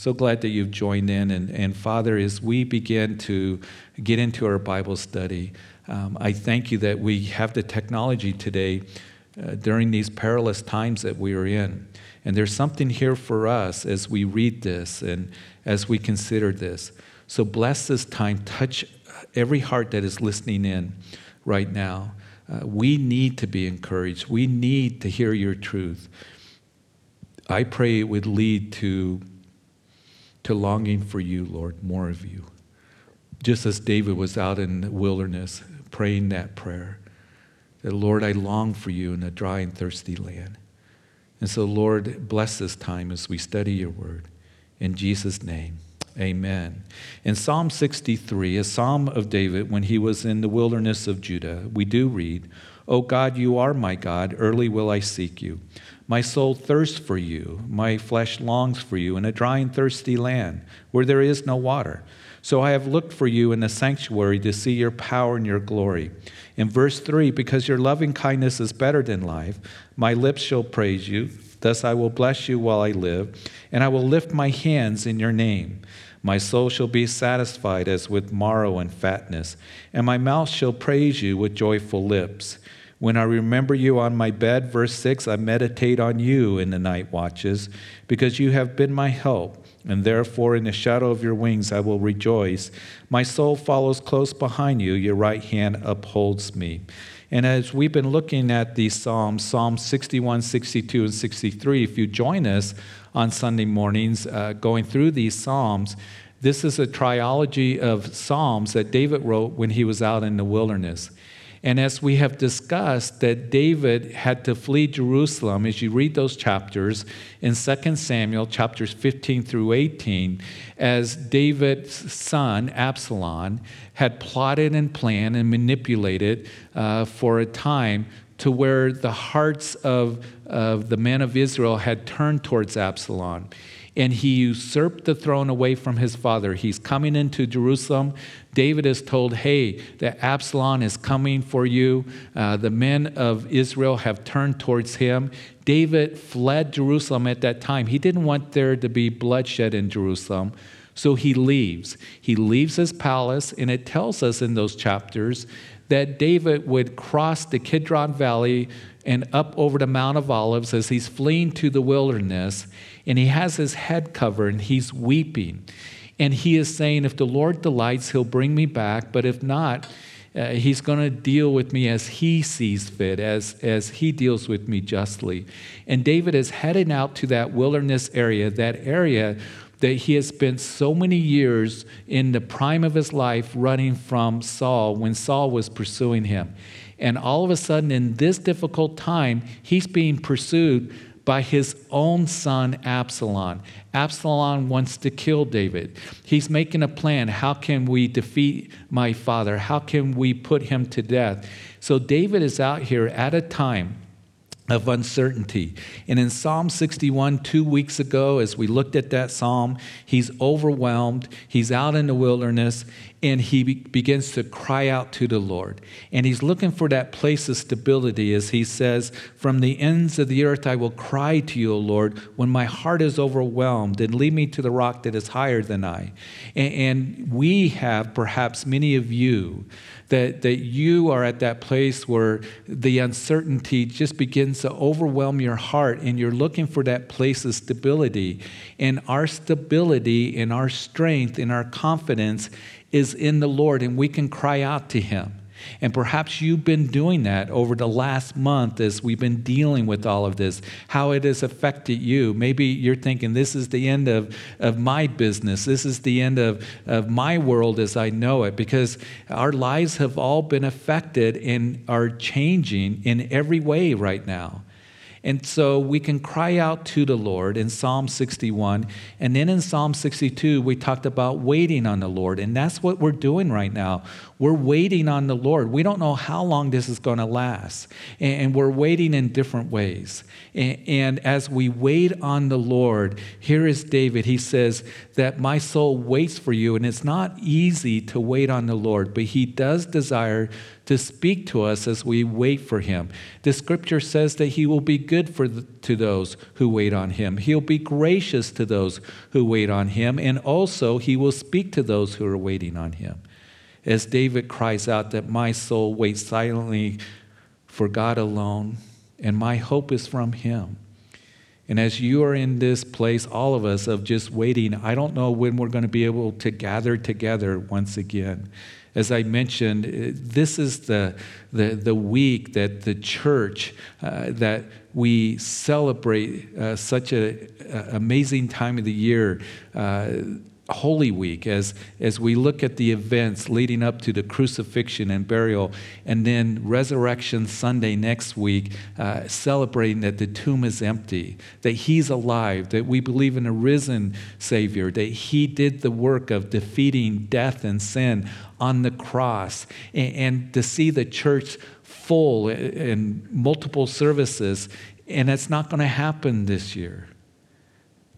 So glad that you've joined in. And, and Father, as we begin to get into our Bible study, um, I thank you that we have the technology today uh, during these perilous times that we are in. And there's something here for us as we read this and as we consider this. So bless this time, touch every heart that is listening in right now. Uh, we need to be encouraged. We need to hear your truth. I pray it would lead to, to longing for you, Lord, more of you. Just as David was out in the wilderness praying that prayer, that Lord, I long for you in a dry and thirsty land. And so, Lord, bless this time as we study your word. In Jesus' name. Amen. In Psalm 63, a psalm of David when he was in the wilderness of Judah, we do read, O God, you are my God, early will I seek you. My soul thirsts for you, my flesh longs for you in a dry and thirsty land where there is no water. So I have looked for you in the sanctuary to see your power and your glory. In verse 3, because your loving kindness is better than life, my lips shall praise you. Thus I will bless you while I live, and I will lift my hands in your name. My soul shall be satisfied as with marrow and fatness, and my mouth shall praise you with joyful lips. When I remember you on my bed, verse 6, I meditate on you in the night watches, because you have been my help, and therefore in the shadow of your wings I will rejoice. My soul follows close behind you, your right hand upholds me. And as we've been looking at these Psalms, Psalms 61, 62, and 63, if you join us on Sunday mornings uh, going through these Psalms, this is a trilogy of Psalms that David wrote when he was out in the wilderness. And as we have discussed, that David had to flee Jerusalem, as you read those chapters in 2 Samuel, chapters 15 through 18, as David's son, Absalom, had plotted and planned and manipulated uh, for a time to where the hearts of, of the men of Israel had turned towards Absalom and he usurped the throne away from his father. He's coming into Jerusalem. David is told, Hey, that Absalom is coming for you. Uh, the men of Israel have turned towards him. David fled Jerusalem at that time. He didn't want there to be bloodshed in Jerusalem. So he leaves. He leaves his palace, and it tells us in those chapters that David would cross the Kidron Valley and up over the Mount of Olives as he's fleeing to the wilderness and he has his head covered and he's weeping. And he is saying, If the Lord delights, he'll bring me back, but if not, uh, he's going to deal with me as he sees fit, as, as he deals with me justly. And David is heading out to that wilderness area, that area that he has spent so many years in the prime of his life running from Saul when Saul was pursuing him. And all of a sudden, in this difficult time, he's being pursued by his own son Absalom. Absalom wants to kill David. He's making a plan. How can we defeat my father? How can we put him to death? So David is out here at a time of uncertainty. And in Psalm 61, two weeks ago, as we looked at that psalm, he's overwhelmed. He's out in the wilderness and he be- begins to cry out to the Lord. And he's looking for that place of stability as he says, From the ends of the earth I will cry to you, O Lord, when my heart is overwhelmed, and lead me to the rock that is higher than I. and, and we have, perhaps many of you, that, that you are at that place where the uncertainty just begins to overwhelm your heart and you're looking for that place of stability. And our stability and our strength and our confidence is in the Lord, and we can cry out to Him. And perhaps you've been doing that over the last month as we've been dealing with all of this, how it has affected you. Maybe you're thinking, this is the end of, of my business. This is the end of, of my world as I know it, because our lives have all been affected and are changing in every way right now. And so we can cry out to the Lord in Psalm 61. And then in Psalm 62, we talked about waiting on the Lord. And that's what we're doing right now. We're waiting on the Lord. We don't know how long this is going to last. And we're waiting in different ways. And as we wait on the Lord, here is David. He says that my soul waits for you. And it's not easy to wait on the Lord, but he does desire to speak to us as we wait for Him. The scripture says that He will be good for the, to those who wait on Him, He'll be gracious to those who wait on Him, and also He will speak to those who are waiting on Him. As David cries out that my soul waits silently for God alone, and my hope is from Him. And as you are in this place, all of us, of just waiting, I don't know when we're going to be able to gather together once again. As I mentioned, eh, this is the, the, the week that the church, uh, that we celebrate uh, such an amazing time of the year. Uh, Holy Week as, as we look at the events leading up to the crucifixion and burial, and then Resurrection Sunday next week, uh, celebrating that the tomb is empty, that He's alive, that we believe in a risen Savior, that He did the work of defeating death and sin on the cross, and, and to see the church full in multiple services, and it's not going to happen this year.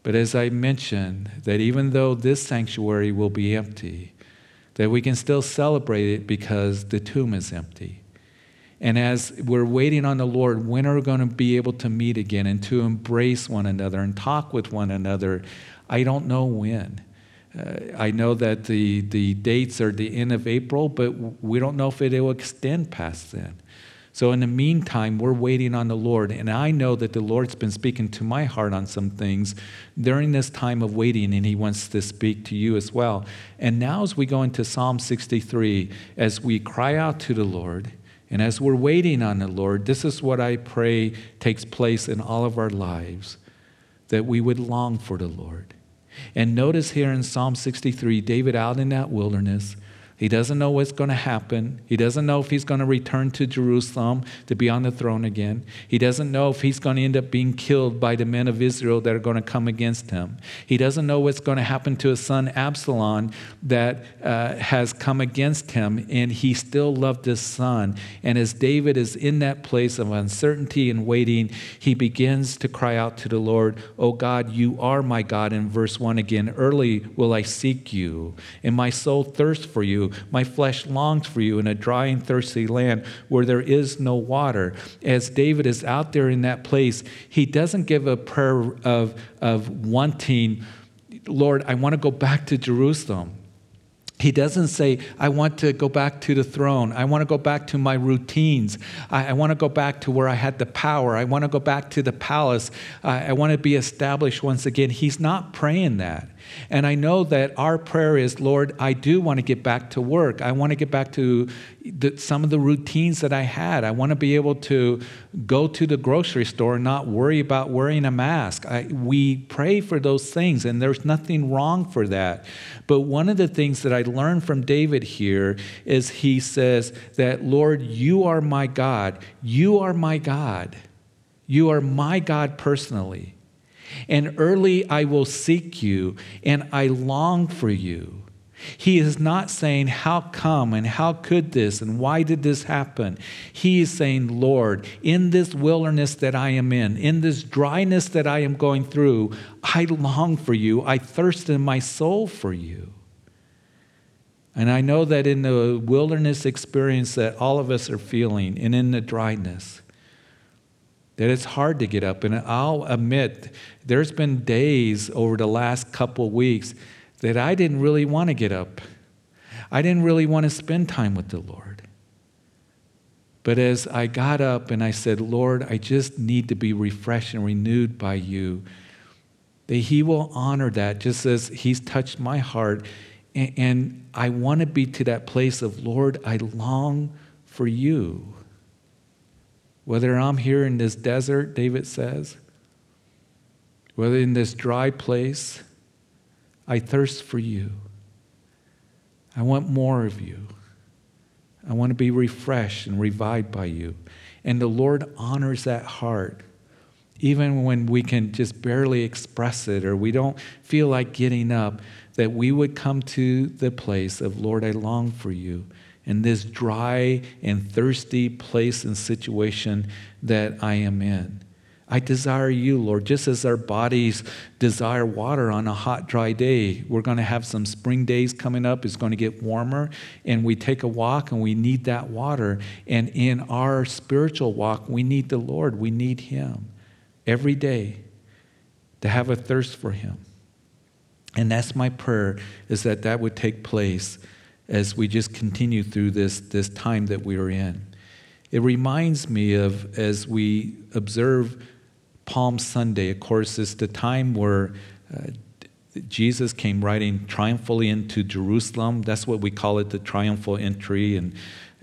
But as I mentioned, that even though this sanctuary will be empty, that we can still celebrate it because the tomb is empty. And as we're waiting on the Lord, when are we going to be able to meet again and to embrace one another and talk with one another? I don't know when. Uh, I know that the, the dates are the end of April, but we don't know if it will extend past then. So, in the meantime, we're waiting on the Lord. And I know that the Lord's been speaking to my heart on some things during this time of waiting, and He wants to speak to you as well. And now, as we go into Psalm 63, as we cry out to the Lord, and as we're waiting on the Lord, this is what I pray takes place in all of our lives that we would long for the Lord. And notice here in Psalm 63, David out in that wilderness, he doesn't know what's going to happen. He doesn't know if he's going to return to Jerusalem to be on the throne again. He doesn't know if he's going to end up being killed by the men of Israel that are going to come against him. He doesn't know what's going to happen to his son Absalom that uh, has come against him, and he still loved his son. And as David is in that place of uncertainty and waiting, he begins to cry out to the Lord, Oh God, you are my God. In verse 1 again, early will I seek you, and my soul thirsts for you. My flesh longs for you in a dry and thirsty land where there is no water. As David is out there in that place, he doesn't give a prayer of, of wanting, Lord, I want to go back to Jerusalem. He doesn't say, I want to go back to the throne. I want to go back to my routines. I, I want to go back to where I had the power. I want to go back to the palace. I, I want to be established once again. He's not praying that. And I know that our prayer is, Lord, I do want to get back to work. I want to get back to the, some of the routines that I had. I want to be able to go to the grocery store and not worry about wearing a mask. I, we pray for those things, and there's nothing wrong for that. But one of the things that I learned from David here is he says that, Lord, you are my God. You are my God. You are my God personally. And early I will seek you, and I long for you. He is not saying, How come and how could this and why did this happen? He is saying, Lord, in this wilderness that I am in, in this dryness that I am going through, I long for you. I thirst in my soul for you. And I know that in the wilderness experience that all of us are feeling and in the dryness, that it's hard to get up. And I'll admit, there's been days over the last couple weeks that I didn't really want to get up. I didn't really want to spend time with the Lord. But as I got up and I said, Lord, I just need to be refreshed and renewed by you, that He will honor that just as He's touched my heart. And I want to be to that place of, Lord, I long for you. Whether I'm here in this desert, David says, whether in this dry place, I thirst for you. I want more of you. I want to be refreshed and revived by you. And the Lord honors that heart, even when we can just barely express it or we don't feel like getting up, that we would come to the place of, Lord, I long for you in this dry and thirsty place and situation that I am in. I desire you, Lord, just as our bodies desire water on a hot, dry day. We're going to have some spring days coming up. It's going to get warmer, and we take a walk and we need that water. And in our spiritual walk, we need the Lord. We need Him every day to have a thirst for Him. And that's my prayer is that that would take place as we just continue through this, this time that we are in. It reminds me of as we observe Palm Sunday, of course, it's the time where uh, Jesus came riding triumphally into Jerusalem. That's what we call it, the triumphal entry. And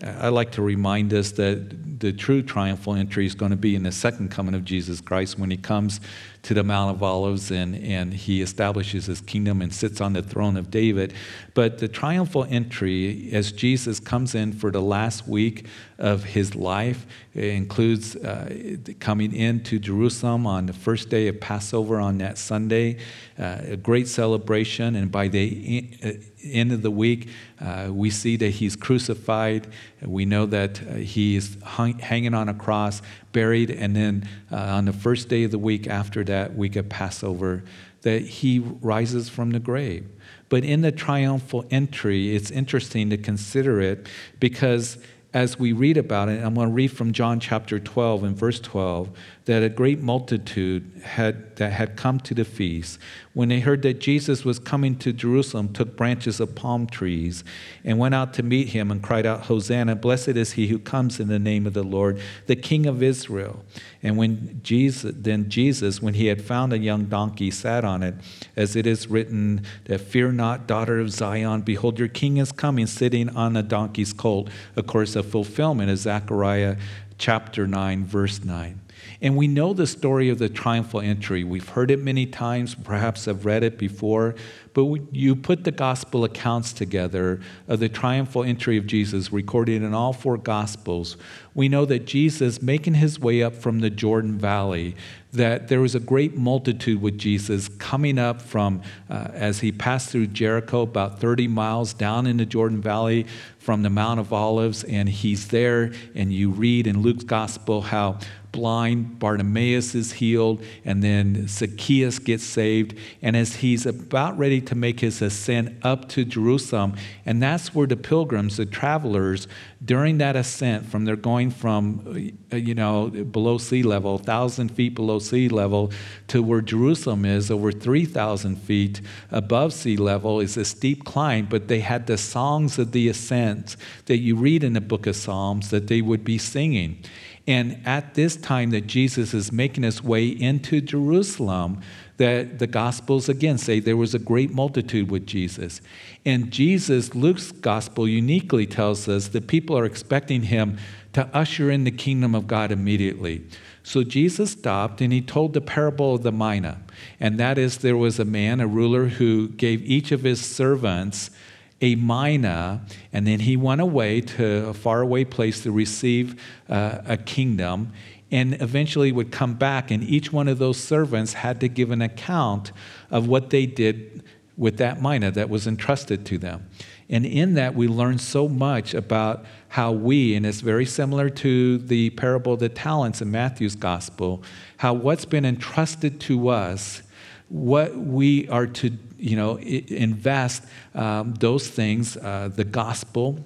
I like to remind us that the true triumphal entry is going to be in the second coming of Jesus Christ when he comes to the Mount of Olives and, and he establishes his kingdom and sits on the throne of David. But the triumphal entry, as Jesus comes in for the last week of his life, includes uh, coming into Jerusalem on the first day of Passover on that Sunday, uh, a great celebration. And by the uh, end of the week, uh, we see that he's crucified. We know that uh, he is hung, hanging on a cross, buried, and then uh, on the first day of the week after that week of Passover, that he rises from the grave. But in the triumphal entry, it's interesting to consider it because as we read about it, I'm going to read from John chapter 12 and verse 12 that a great multitude had, that had come to the feast, when they heard that Jesus was coming to Jerusalem, took branches of palm trees and went out to meet him and cried out, Hosanna, blessed is he who comes in the name of the Lord, the King of Israel. And when Jesus, then Jesus, when he had found a young donkey, sat on it, as it is written, that fear not, daughter of Zion, behold, your king is coming, sitting on a donkey's colt. Of course, a fulfillment of Zechariah chapter 9, verse 9. And we know the story of the triumphal entry. We've heard it many times, perhaps have read it before, but you put the gospel accounts together of the triumphal entry of Jesus recorded in all four gospels. We know that Jesus, making his way up from the Jordan Valley, that there was a great multitude with Jesus coming up from, uh, as he passed through Jericho, about 30 miles down in the Jordan Valley from the Mount of Olives, and he's there, and you read in Luke's gospel how blind Bartimaeus is healed, and then Zacchaeus gets saved. And as he's about ready to make his ascent up to Jerusalem, and that's where the pilgrims, the travelers, during that ascent from they're going from uh, you know below sea level 1000 feet below sea level to where jerusalem is over 3000 feet above sea level is a steep climb but they had the songs of the ascent that you read in the book of psalms that they would be singing and at this time that Jesus is making his way into Jerusalem, that the Gospels again say there was a great multitude with Jesus. And Jesus, Luke's Gospel uniquely tells us that people are expecting him to usher in the kingdom of God immediately. So Jesus stopped and he told the parable of the mina. And that is, there was a man, a ruler, who gave each of his servants a mina, and then he went away to a faraway place to receive uh, a kingdom, and eventually would come back, and each one of those servants had to give an account of what they did with that mina that was entrusted to them. And in that, we learn so much about how we, and it's very similar to the parable of the talents in Matthew's gospel, how what's been entrusted to us, what we are to you know, invest um, those things, uh, the gospel,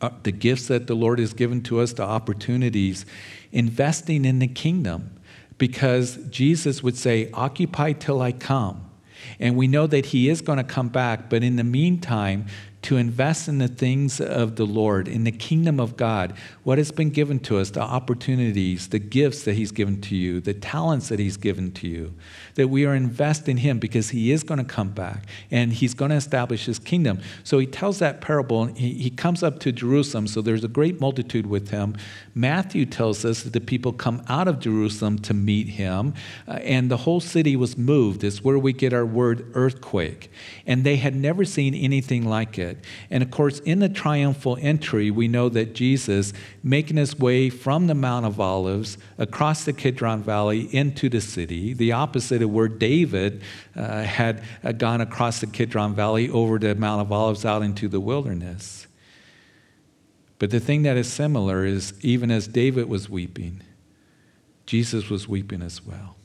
uh, the gifts that the Lord has given to us, the opportunities, investing in the kingdom. Because Jesus would say, Occupy till I come. And we know that He is going to come back, but in the meantime, to invest in the things of the Lord, in the kingdom of God, what has been given to us, the opportunities, the gifts that He's given to you, the talents that He's given to you, that we are investing in Him because He is going to come back and He's going to establish His kingdom. So He tells that parable and he, he comes up to Jerusalem, so there's a great multitude with Him. Matthew tells us that the people come out of Jerusalem to meet Him, uh, and the whole city was moved. It's where we get our word earthquake. And they had never seen anything like it. And of course, in the triumphal entry, we know that Jesus, making his way from the Mount of Olives across the Kidron Valley into the city, the opposite of where David uh, had uh, gone across the Kidron Valley over the Mount of Olives out into the wilderness. But the thing that is similar is even as David was weeping, Jesus was weeping as well.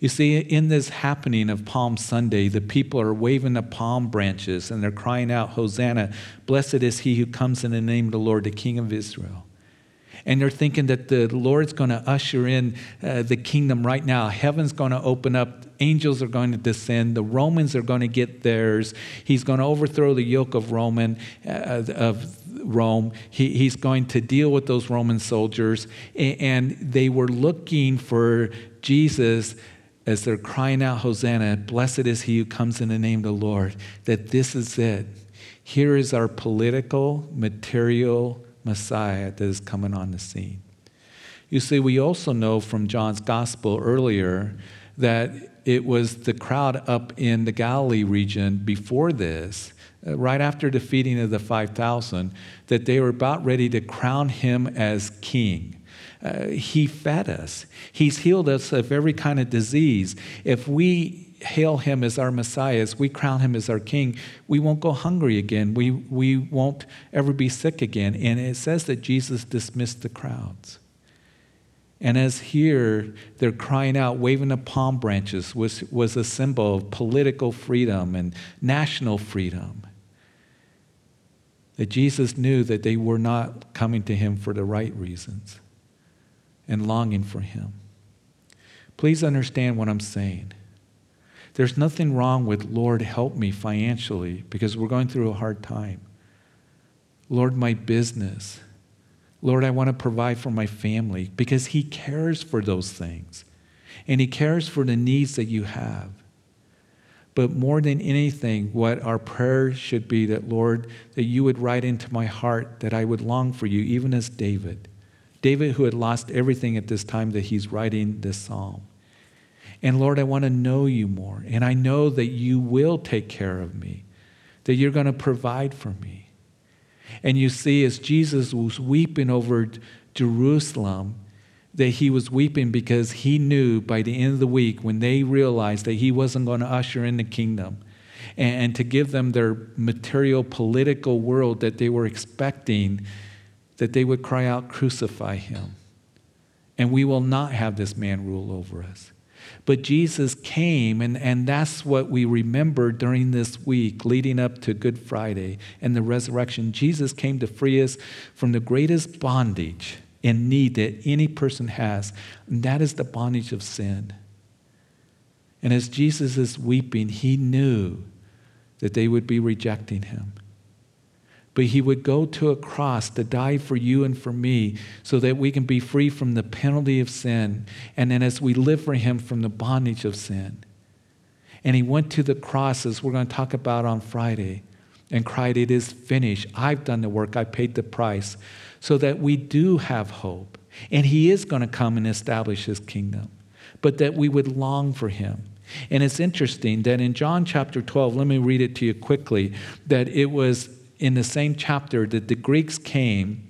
You see, in this happening of Palm Sunday, the people are waving the palm branches and they're crying out, Hosanna, blessed is he who comes in the name of the Lord, the King of Israel. And they're thinking that the Lord's going to usher in uh, the kingdom right now. Heaven's going to open up, angels are going to descend, the Romans are going to get theirs. He's going to overthrow the yoke of Roman, uh, of Rome. He, he's going to deal with those Roman soldiers. And they were looking for Jesus as they're crying out, Hosanna, blessed is he who comes in the name of the Lord, that this is it. Here is our political, material Messiah that is coming on the scene. You see, we also know from John's gospel earlier that it was the crowd up in the Galilee region before this, uh, right after the feeding of the 5,000, that they were about ready to crown him as king. Uh, he fed us. He's healed us of every kind of disease. If we hail him as our Messiah, as we crown him as our King, we won't go hungry again. We, we won't ever be sick again. And it says that Jesus dismissed the crowds. And as here they're crying out, waving the palm branches was, was a symbol of political freedom and national freedom. That Jesus knew that they were not coming to him for the right reasons and longing for Him. Please understand what I'm saying. There's nothing wrong with, Lord, help me financially because we're going through a hard time. Lord, my business. Lord, I want to provide for my family because He cares for those things. And He cares for the needs that you have. But more than anything, what our prayer should be that, Lord, that you would write into my heart that I would long for you, even as David. David, who had lost everything at this time that he's writing this psalm. And Lord, I want to know you more. And I know that you will take care of me, that you're going to provide for me. And you see, as Jesus was weeping over Jerusalem, that he was weeping because he knew by the end of the week, when they realized that he wasn't going to usher in the kingdom and, to give them their material political world that they were expecting that they would cry out, Crucify him. And we will not have this man rule over us. But Jesus came, and, and that's what we remember during this week leading up to Good Friday and the resurrection. Jesus came to free us from the greatest bondage and need that any person has, and that is the bondage of sin. And as Jesus is weeping, he knew that they would be rejecting him but he would go to a cross to die for you and for me so that we can be free from the penalty of sin. And then as we live for him from the bondage of sin. And he went to the cross, as we're going to talk about on Friday, and cried, It is finished. I've done the work, I paid the price, so that we do have hope. And he is going to come and establish his kingdom, but that we would long for him. And it's interesting that in John chapter 12, let me read it to you quickly, that it was in the same chapter that the Greeks came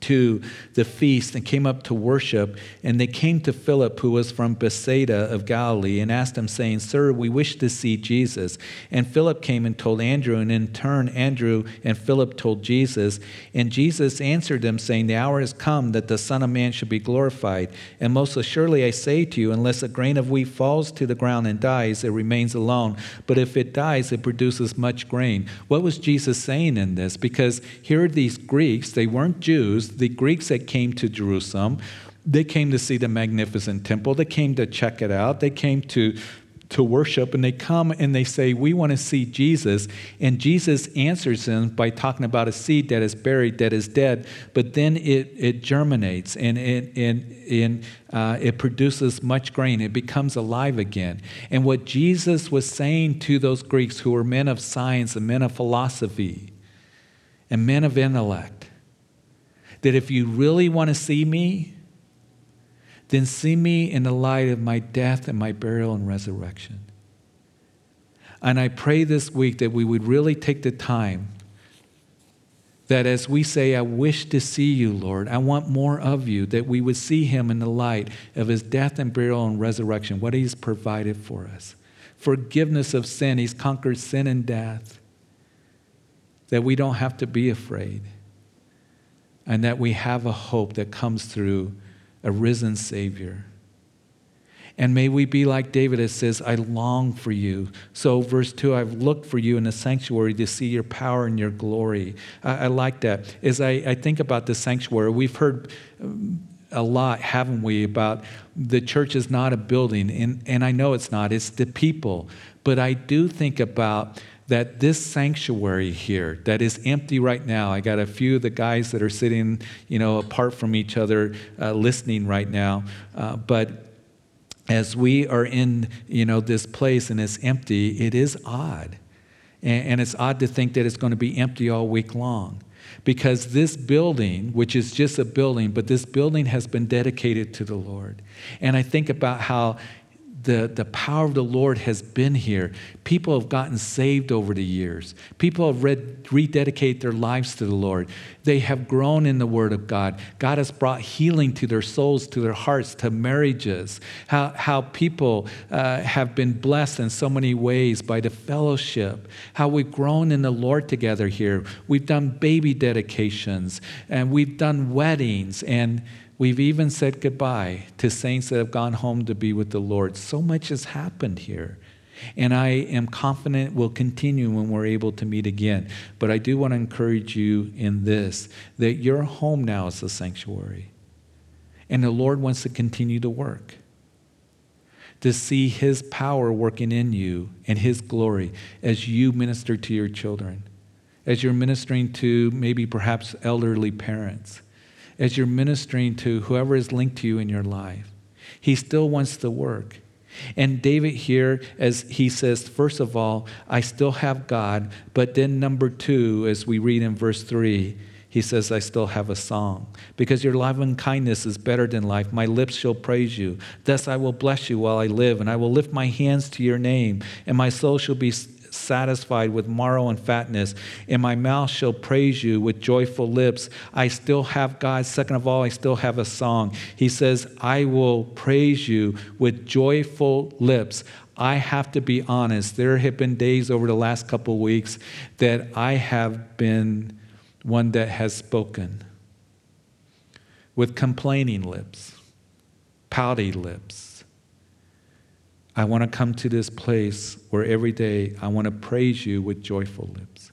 to the feast and came up to worship. And they came to Philip, who was from Bethsaida of Galilee, and asked him, saying, Sir, we wish to see Jesus. And Philip came and told Andrew, and in turn, Andrew and Philip told Jesus. And Jesus answered them, saying, The hour has come that the Son of Man should be glorified. And most assuredly I say to you, unless a grain of wheat falls to the ground and dies, it remains alone. But if it dies, it produces much grain. What was Jesus saying in this? Because here are these Greeks, they weren't Jews the Greeks that came to Jerusalem, they came to see the magnificent temple. They came to check it out. They came to to worship and they come and they say we want to see jesus and jesus answers them by talking about a seed that is buried that is dead but then it, it germinates and it, and, and, uh, it produces much grain it becomes alive again and what jesus was saying to those greeks who were men of science and men of philosophy and men of intellect that if you really want to see me, then see me in the light of my death and my burial and resurrection. And I pray this week that we would really take the time that as we say, I wish to see you, Lord, I want more of you, that we would see him in the light of his death and burial and resurrection, what he's provided for us. Forgiveness of sin, he's conquered sin and death, that we don't have to be afraid and that we have a hope that comes through a risen Savior. And may we be like David that says, I long for you. So, verse 2, I've looked for you in the sanctuary to see your power and your glory. I, I like that. As I, I, think about the sanctuary, we've heard um, a lot, haven't we, about the church is not a building. And, and I know it's not, it's the people. But I do think about that this sanctuary here that is empty right now i got a few of the guys that are sitting you know apart from each other uh, listening right now. Uh, but as we are in you know this place and it's empty it is odd. And, and it's odd to think that it's going to be empty all week long. Because this building which is just a building but this building has been dedicated to the lord. And i think about how the, the power of the Lord has been here. People have gotten saved over the years. People have read, rededicated their lives to the Lord. They have grown in the Word of God. God has brought healing to their souls, to their hearts, to marriages. How, how people uh, have been blessed in so many ways by the fellowship. How we've grown in the Lord together here. We've done baby dedications and we've done weddings and We've even said goodbye to saints that have gone home to be with the Lord. So much has happened here. And I am confident will continue when we're able to meet again. But I do want to encourage you in this that your home now is a sanctuary. And the Lord wants to continue to work, to see His power working in you and His glory as you minister to your children, as you're ministering to maybe perhaps elderly parents as you're ministering to whoever is linked to you in your life. He still wants to work. And David here, as he says, first of all, I still have God. But then, number two, as we read in verse three, he says, I still have a song. Because your loving kindness is better than life. My lips shall praise you. Thus I will bless you while I live, and I will lift my hands to your name, and my soul shall be satisfied with marrow and fatness, and my mouth shall praise you with joyful lips. I still have God. Second of all, I still have a song. He says, I will praise you with joyful lips. I have to be honest. There have been days over the last couple weeks that I have been one that has spoken with complaining lips, pouty lips I want to come to this place where every day I want to praise you with joyful lips.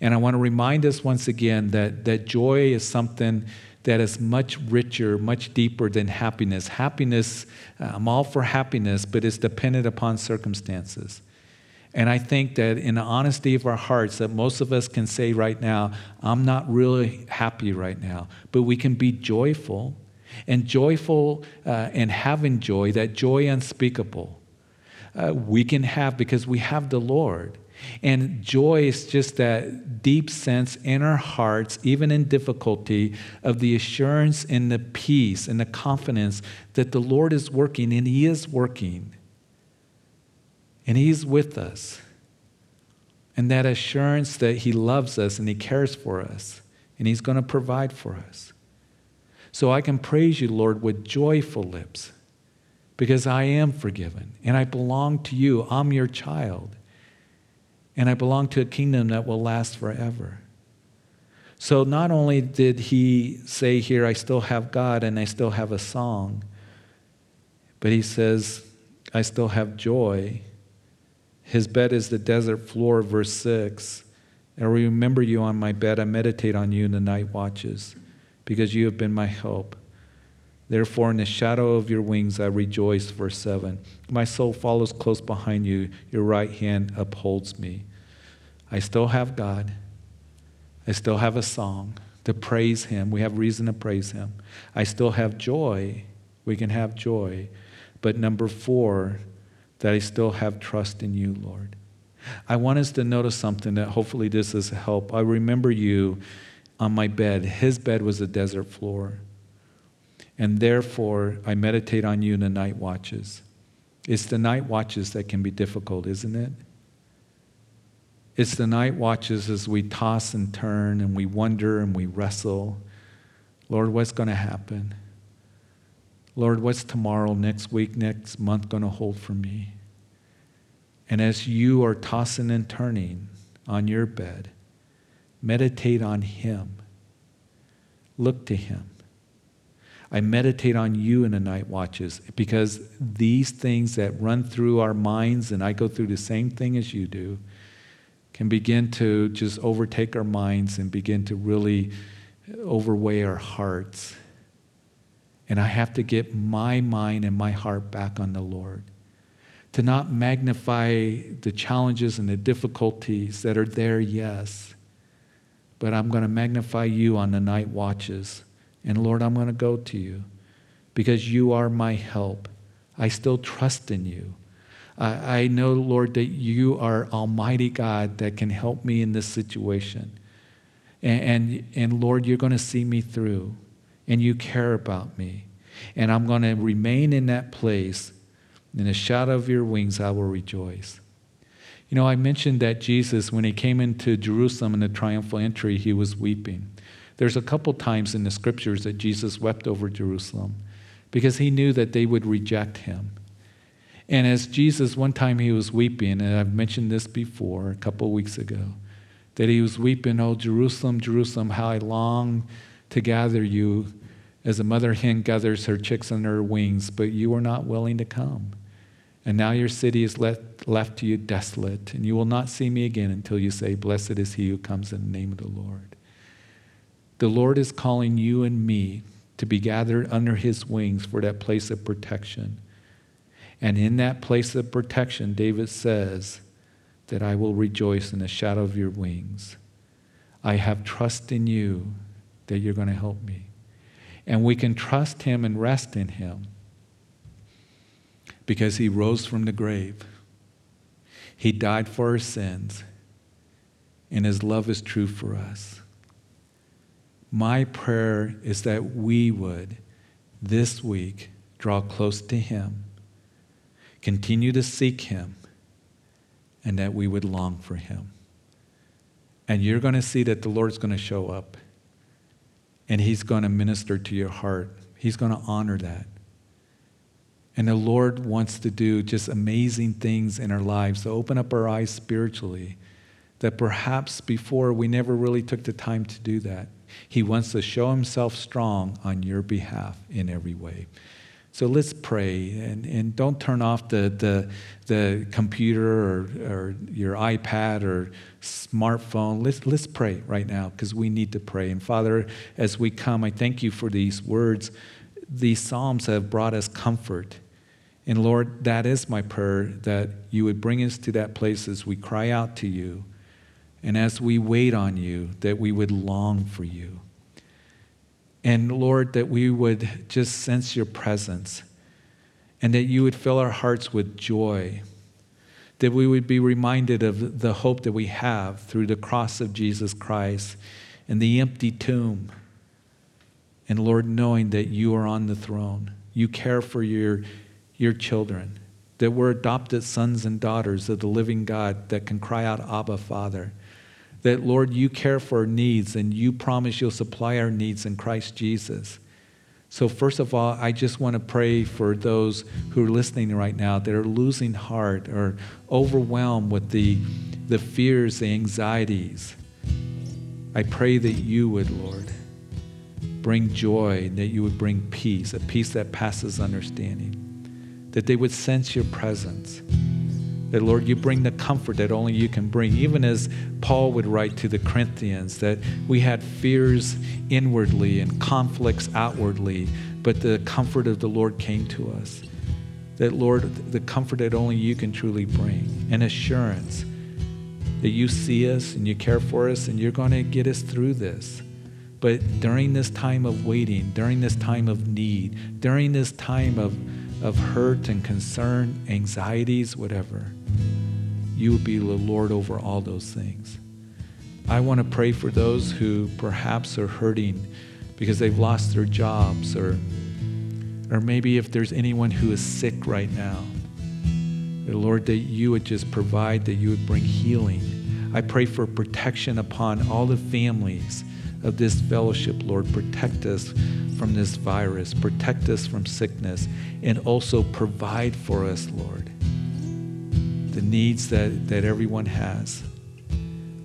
And I want to remind us once again that, that joy is something that is much richer, much deeper than happiness. Happiness, uh, I'm all for happiness, but it's dependent upon circumstances. And I think that in the honesty of our hearts, that most of us can say right now, I'm not really happy right now, but we can be joyful and joyful uh, and having joy, that joy unspeakable uh, we can have because we have the Lord. And joy is just that deep sense in our hearts, even in difficulty, of the assurance and the peace and the confidence that the Lord is working and He is working. And He's with us. And that assurance that He loves us and He cares for us and He's going to provide for us. So I can praise you, Lord, with joyful lips because I am forgiven and I belong to you. I'm your child. And I belong to a kingdom that will last forever. So not only did he say here, I still have God and I still have a song, but he says, I still have joy. His bed is the desert floor, verse 6. I remember you on my bed. I meditate on you in the night watches because you have been my help. Therefore, in the shadow of your wings I rejoice. Verse 7. My soul follows close behind you. Your right hand upholds me. I still have God. I still have a song to praise Him. We have reason to praise Him. I still have joy. We can have joy. But number four, that I still have trust in you, Lord. I want us to notice something that hopefully this is help. I remember you on my bed. His bed was a desert floor and therefore I meditate on you in the night watches. It's the night watches that can be difficult, isn't it? It's the night watches as we toss and turn and we wonder and we wrestle. Lord, what's going to happen? Lord, what's tomorrow, next week, next month going to hold for me? And as you are tossing and turning on your bed, meditate on Him. Look to Him. I meditate on you in the night watches because these things that run through our minds, and I go through the same thing as you do, can begin to just overtake our minds and begin to really overweigh our hearts. And I have to get my mind and my heart back on the Lord. To not magnify the challenges and the difficulties that are there, yes, but I'm going to magnify you on the night watches and Lord, I'm going to go to you because you are my help. I still trust in you. I, I know, Lord, that you are Almighty God that can help me in this situation. And, and, and Lord, you're going to see me through, and you care about me. And I'm going to remain in that place. In the shadow of your wings, I will rejoice. You know, I mentioned that Jesus, when he came into Jerusalem in the triumphal entry, he was weeping. There's a couple times in the scriptures that Jesus wept over Jerusalem because he knew that they would reject him. And as Jesus, one time he was weeping, and I've mentioned this before a couple weeks ago, that he was weeping, Oh, Jerusalem, Jerusalem, how I long to gather you as a mother hen gathers her chicks under her wings, but you are not willing to come. And now your city is left, left to you desolate, and you will not see me again until you say, Blessed is he who comes in the name of the Lord. The Lord is calling you and me to be gathered under his wings for that place of protection. And in that place of protection, David says that I will rejoice in the shadow of your wings. I have trust in you that you're going to help me. And we can trust him and rest in him because he rose from the grave. He died for our sins, and his love is true for us. My prayer is that we would, this week, draw close to Him, continue to seek Him, and that we would long for Him. And you're going to see that the Lord's going to show up, and He's going to minister to your heart. He's going to honor that. And the Lord wants to do just amazing things in our lives to open up our eyes spiritually that perhaps before we never really took the time to do that. He wants to show himself strong on your behalf in every way. So let's pray and, and don't turn off the, the, the computer or, or your iPad or smartphone. Let's, let's pray right now because we need to pray. And Father, as we come, I thank you for these words. These Psalms have brought us comfort. And Lord, that is my prayer that you would bring us to that place as we cry out to you and as we wait on you, that we would long for you. And Lord, that we would just sense your presence and that you would fill our hearts with joy. That we would be reminded of the hope that we have through the cross of Jesus Christ and the empty tomb. And Lord, knowing that you are on the throne, you care for your, your children, that we're adopted sons and daughters of the living God that can cry out, Abba, Father that, Lord, you care for our needs and you promise you'll supply our needs in Christ Jesus. So, first of all, I just want to pray for those who are listening right now that are losing heart or overwhelmed with the, the fears, the anxieties. I pray that you would, Lord, bring joy, that you would bring peace, a peace that passes understanding, that they would sense your presence that, Lord, you bring the comfort that only you can bring. Even as Paul would write to the Corinthians, that we had fears inwardly and conflicts outwardly, but the comfort of the Lord came to us. That, Lord, the comfort that only you can truly bring, an assurance that you see us and you care for us and you're going to get us through this. But during this time of waiting, during this time of need, during this time of, of hurt and concern, anxieties, whatever, you would be the Lord over all those things. I want to pray for those who perhaps are hurting because they've lost their jobs or or maybe if there's anyone who is sick right now. Lord, that you would just provide, that you would bring healing. I pray for protection upon all the families of this fellowship, Lord. Protect us from this virus, protect us from sickness, and also provide for us, Lord the needs that, that everyone has.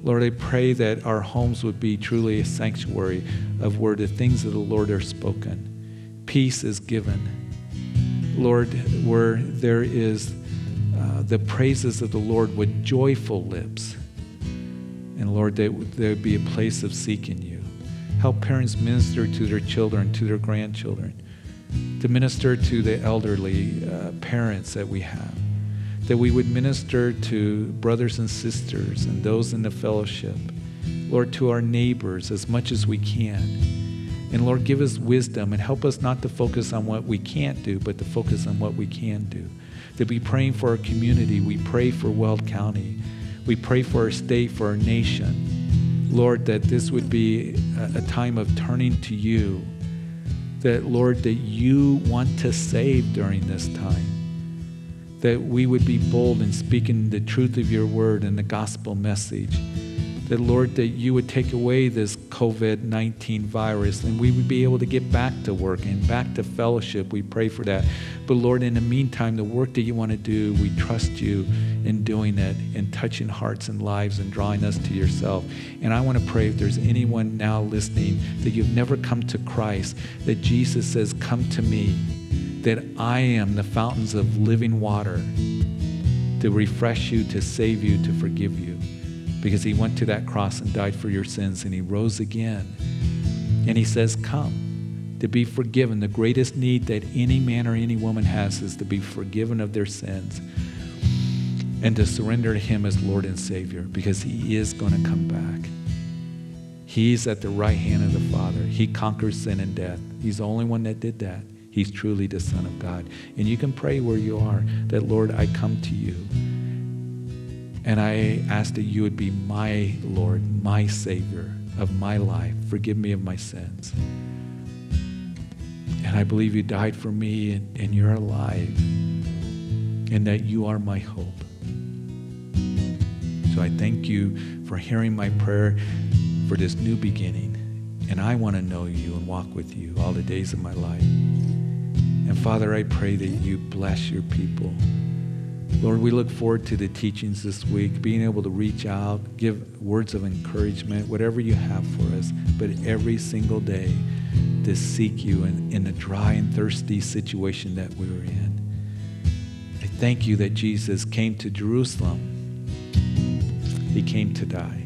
Lord, I pray that our homes would be truly a sanctuary of where the things of the Lord are spoken. peace is given. Lord, where there is uh, the praises of the Lord with joyful lips. And Lord, there would be a place of seeking you. Help parents minister to their children, to their grandchildren, to minister to the elderly uh, parents that we have, that we would minister to brothers and sisters and those in the fellowship, Lord, to our neighbors as much as we can. And Lord, give us wisdom and help us not to focus on what we can't do, but to focus on what we can do. To be praying for our community. We pray for Weld County. We pray for our state, for our nation. Lord, that this would be a, a time of turning to you. That, Lord, that you want to save during this time. That we would be bold in speaking the truth of your word and the gospel message that, Lord, that you would take away this COVID 19 virus and we would be able to get back to work and back to fellowship. We pray for that. But, Lord, in the meantime, the work that you want to do, we trust you in doing it and touching hearts and lives and drawing us to yourself. And I want to pray if there's anyone now listening that you've never come to Christ, that Jesus says, Come to me, that I am the fountains of living water to refresh you, to save you, to forgive you because he went to that cross and died for your sins and he rose again. And he says, Come to be forgiven. The greatest need that any man or any woman has is to be forgiven of their sins and to surrender to him as Lord and Savior because he is going to come back. He's at the right hand of the Father. He conquers sin and death. He's the only one that did that. He's truly the Son of God. And you can pray where you are that, Lord, I come to you. And I ask that you would be my Lord, my Savior of my life. Forgive me of my sins. And I believe you died for me and, and you're alive and that you are my hope. So I thank you for hearing my prayer for this new beginning. And I want to know you and walk with you all the days of my life. And Father, I pray that you bless your people. Lord, we look forward to the teachings this week, being able to reach out, give words of encouragement, whatever you have for us, but every single day to seek you in, in the dry and thirsty situation that we're in. I thank you that Jesus came to Jerusalem. He came to die.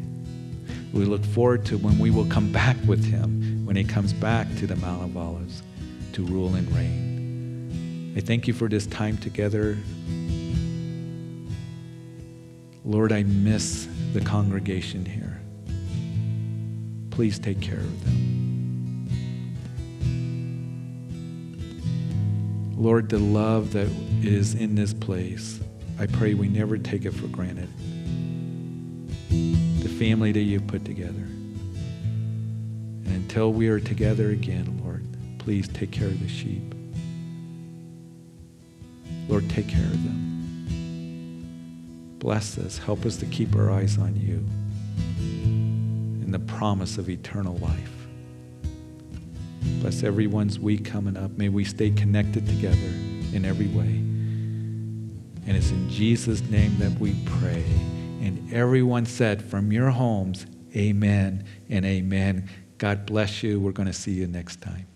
We look forward to when we will come back with him, when he comes back to the Mount of Olives to rule and reign. I thank you for this time together. Lord, I miss the congregation here. Please take care of them. Lord, the love that is in this place, I pray we never take it for granted. The family that you've put together. And until we are together again, Lord, please take care of the sheep. Lord, take care of them. Bless us. Help us to keep our eyes on you and the promise of eternal life. Bless everyone's week coming up. May we stay connected together in every way. And it's in Jesus' name that we pray. And everyone said from your homes, Amen and amen. God bless you. We're going to see you next time.